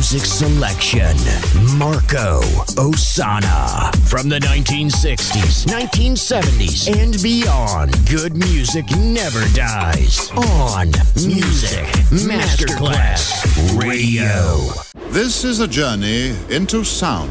Music selection, Marco Ossanna. From the 1960s, 1970s, and beyond, good music never dies. On Music Masterclass Radio. This is a journey into sound.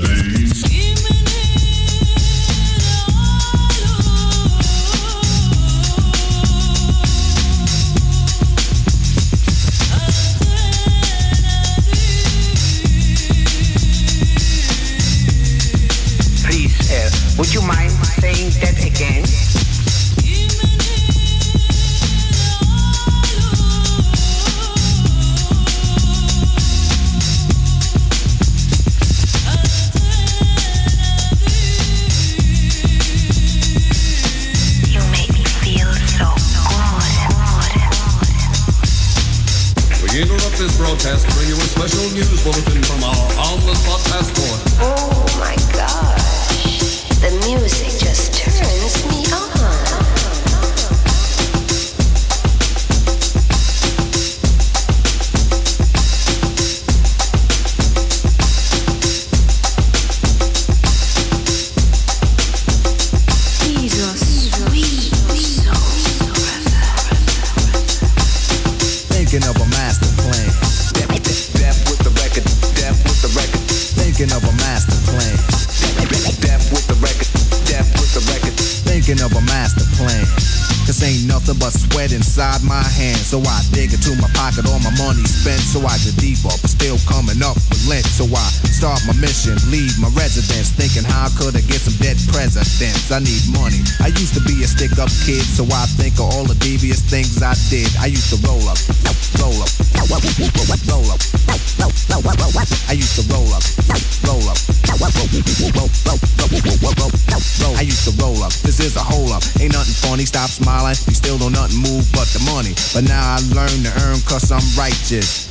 leave my residence. Thinking how could I get some dead presidents? I need money. I used to be a stick up kid, so I think of all the devious things I did. I used to roll up, roll up, roll up, roll up. I used to roll up, roll up, roll. I used to roll up. This is a hole up. Ain't nothing funny. Stop smiling. You still don't nothing move but the money. But now I learn to earn cause I'm righteous.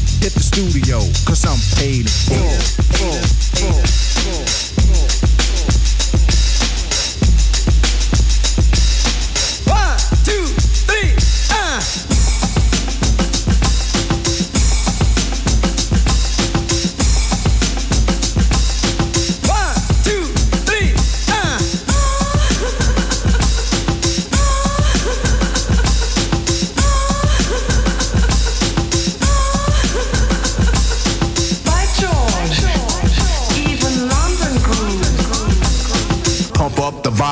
hit the studio, cause I'm paid in full.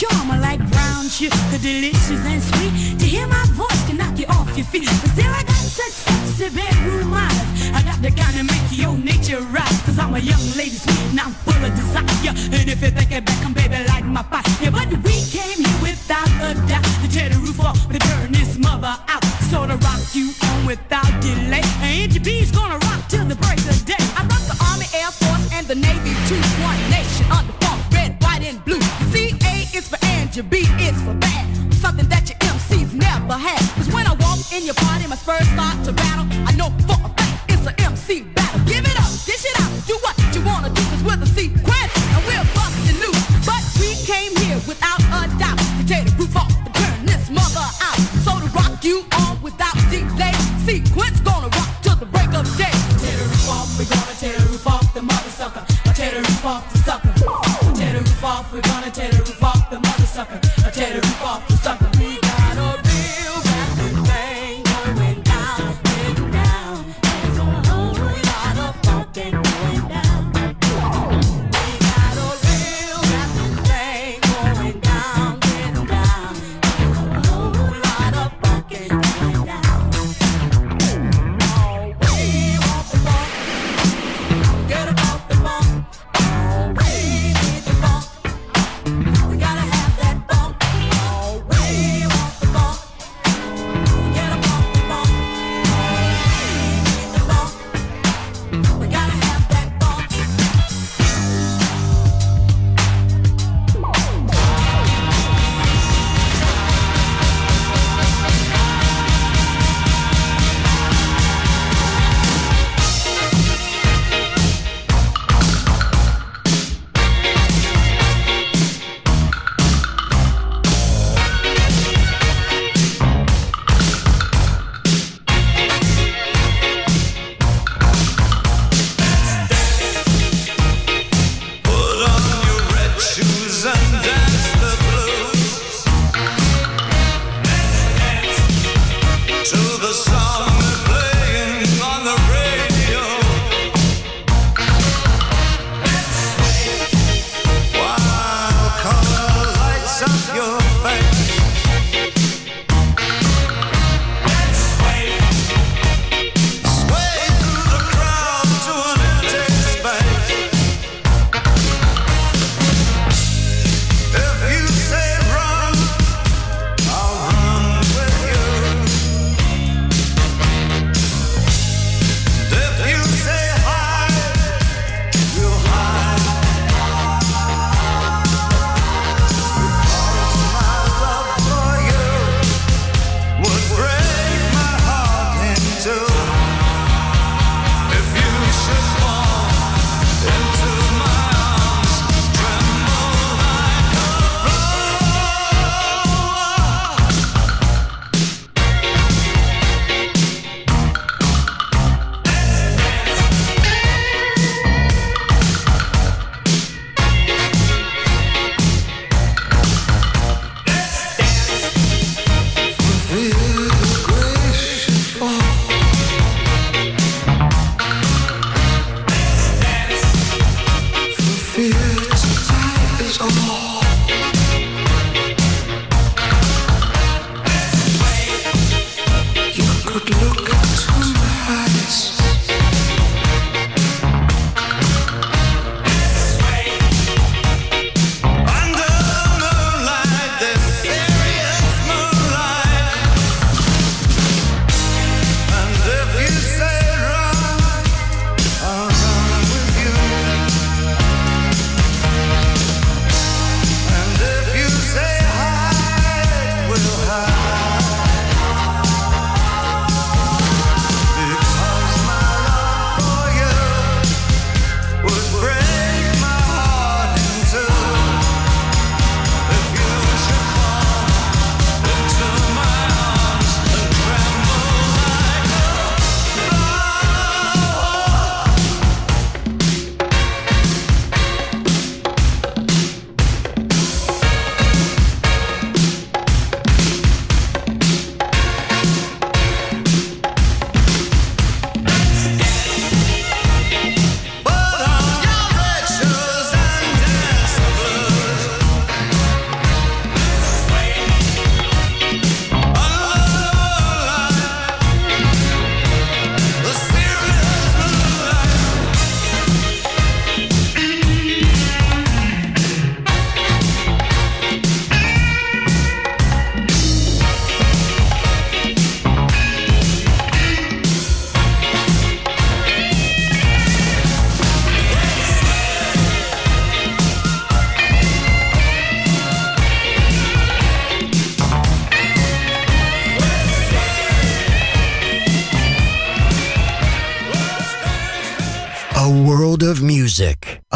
charmer like brown sugar, delicious and sweet. To hear my voice can knock you off your feet. But still I got such sexy bedroom eyes. I got the kind of make your nature rise. Cause I'm a young lady sweet and I'm full of desire. And if you think it back, I'm baby like my fire. Yeah, but we came here without a doubt. To tear the roof off, to turn this mother out. So to rock you on without delay. And your bees gonna rock till the break of day. I rock the Army, Air Force, and the Navy your beat is for bad, Something that your MCs never had. Cause when I walk in your party, my spurs start to rattle.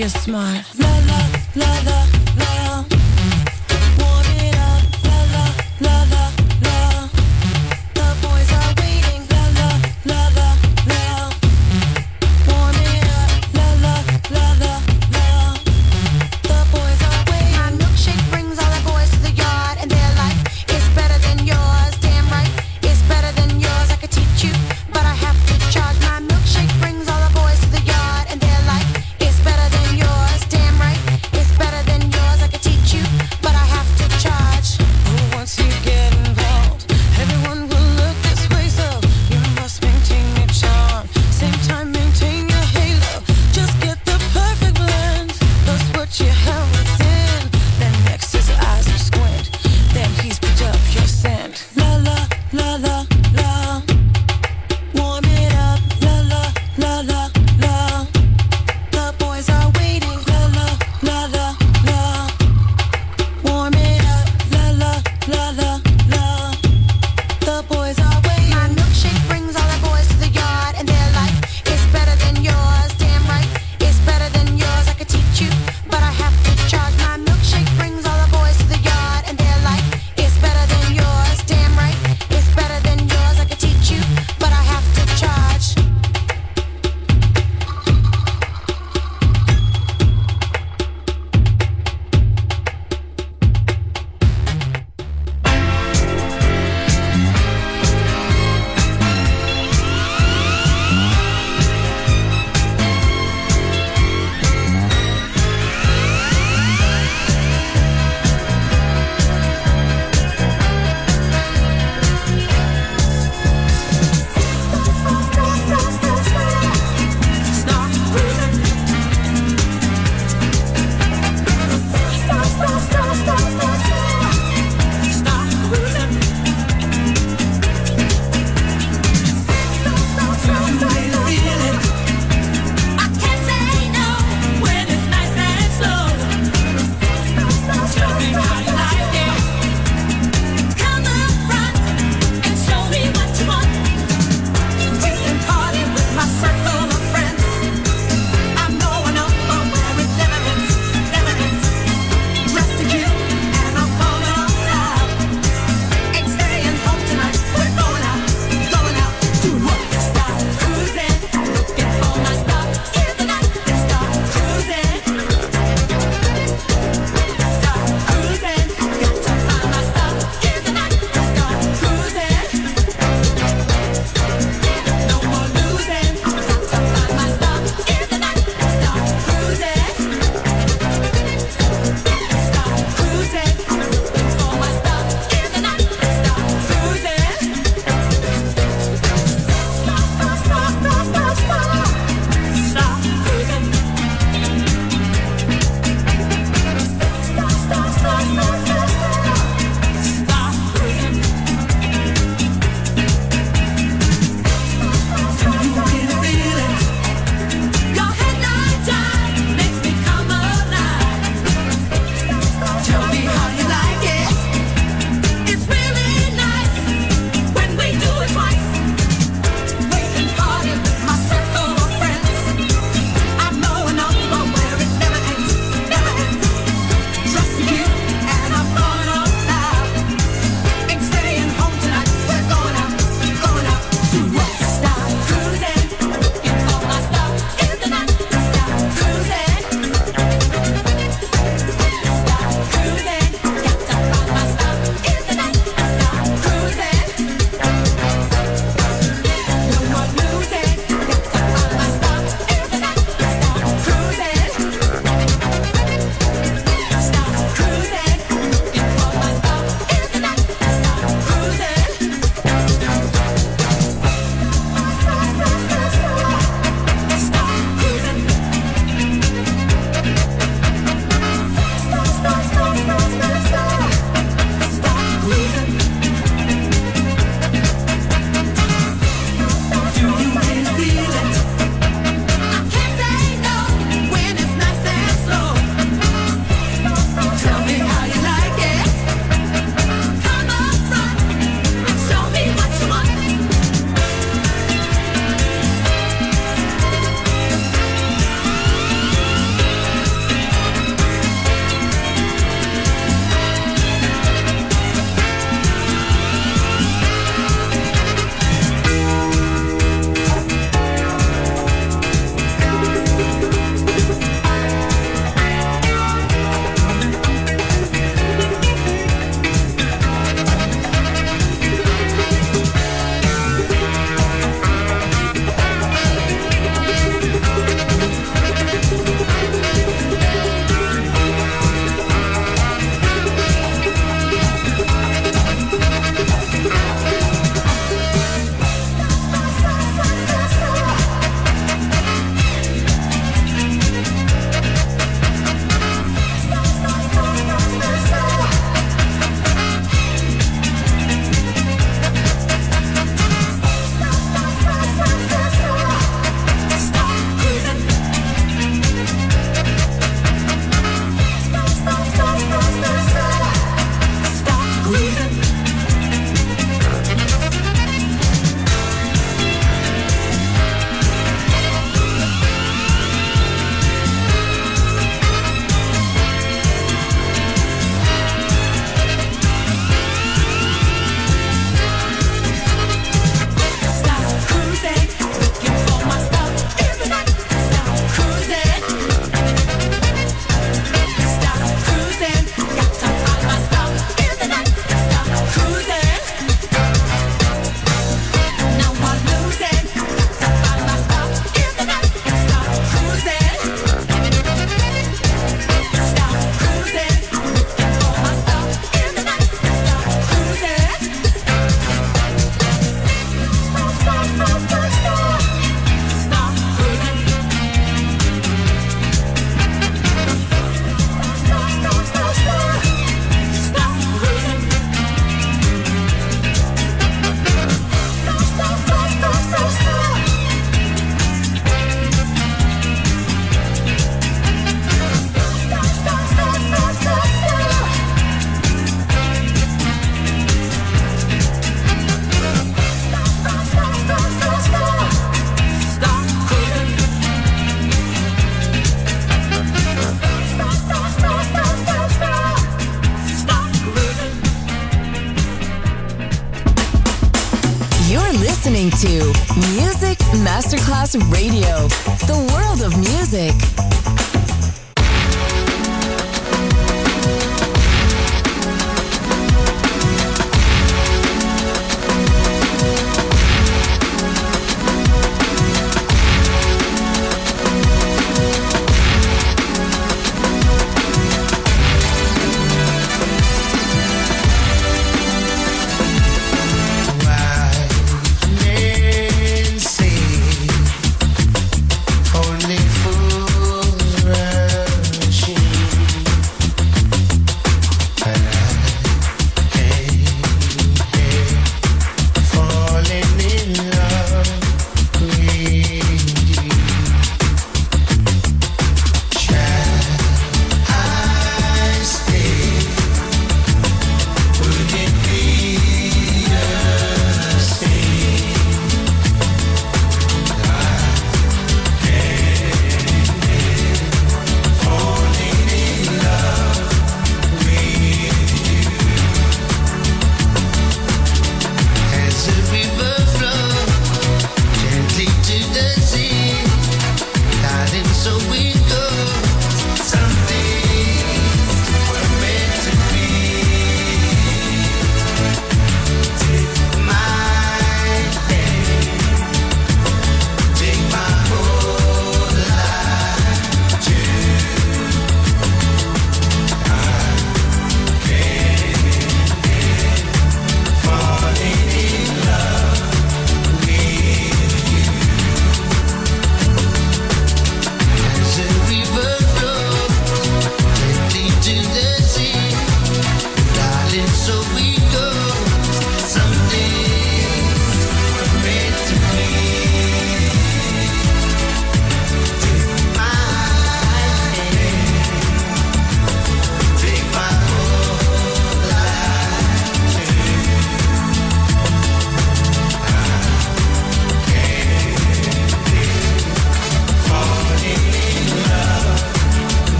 you're smart. La la la la.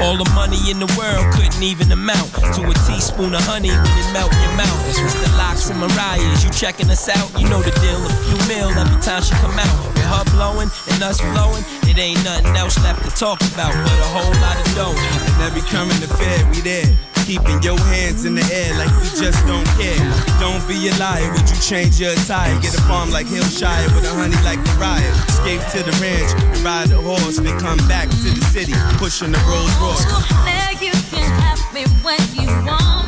All the money in the world couldn't even amount to a teaspoon of honey when it melt in your mouth. It's the LOX and Mariah's. You checking us out? You know the deal. A few mil every time she come out. With her blowing and us flowing, it ain't nothing else left to talk about but a whole lot of dough. And every coming to Fed, we there. Keeping your hands in the air like we just don't care. Don't be a liar, would you change your attire? Get a farm like Hillshire with a honey like Mariah. Escape to the ranch and ride a horse, then come back to the city, pushing the Rolls Royce. You can have me when you want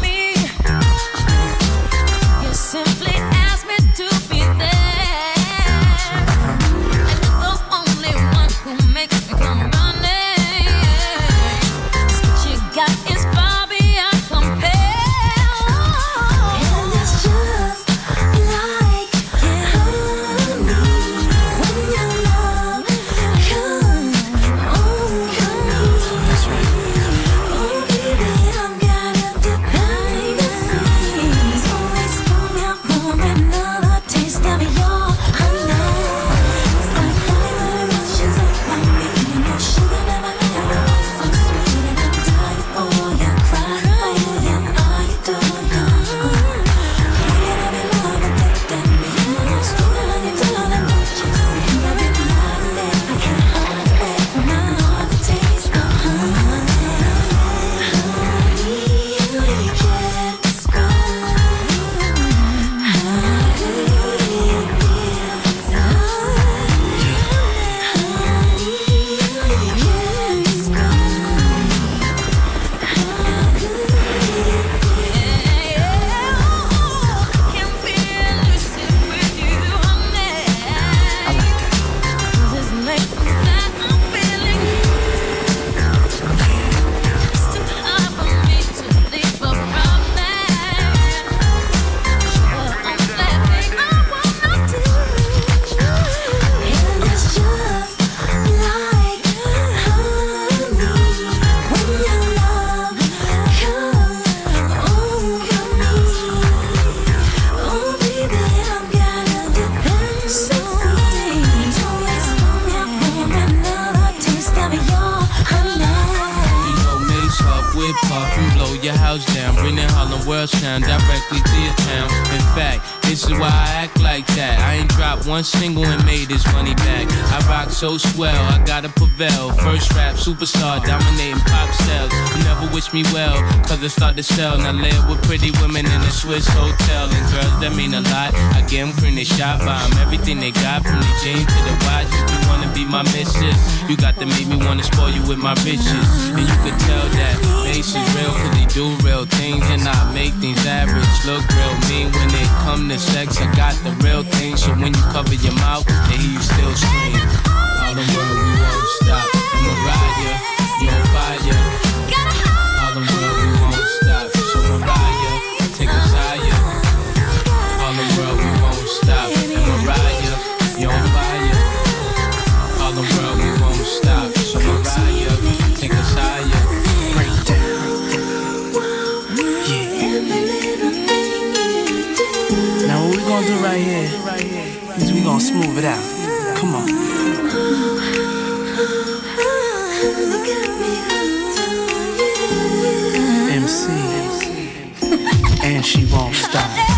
superstar, dominating pop sales. You never wish me well, cause I start to sell. Now live with pretty women in a Swiss hotel. And girls that mean a lot. I get them they shot by 'em. Everything they got from the jeans to the watch. If you wanna be my missus, you got to make me wanna spoil you with my riches. And you could tell that Mase is real, cause they do real things. And I make things average look real mean. When it come to sex, I got the real thing. So when you cover your mouth, they hear you still scream. All the world, we won't stop. Gonna smooth it out. Come on. MC, and she won't stop.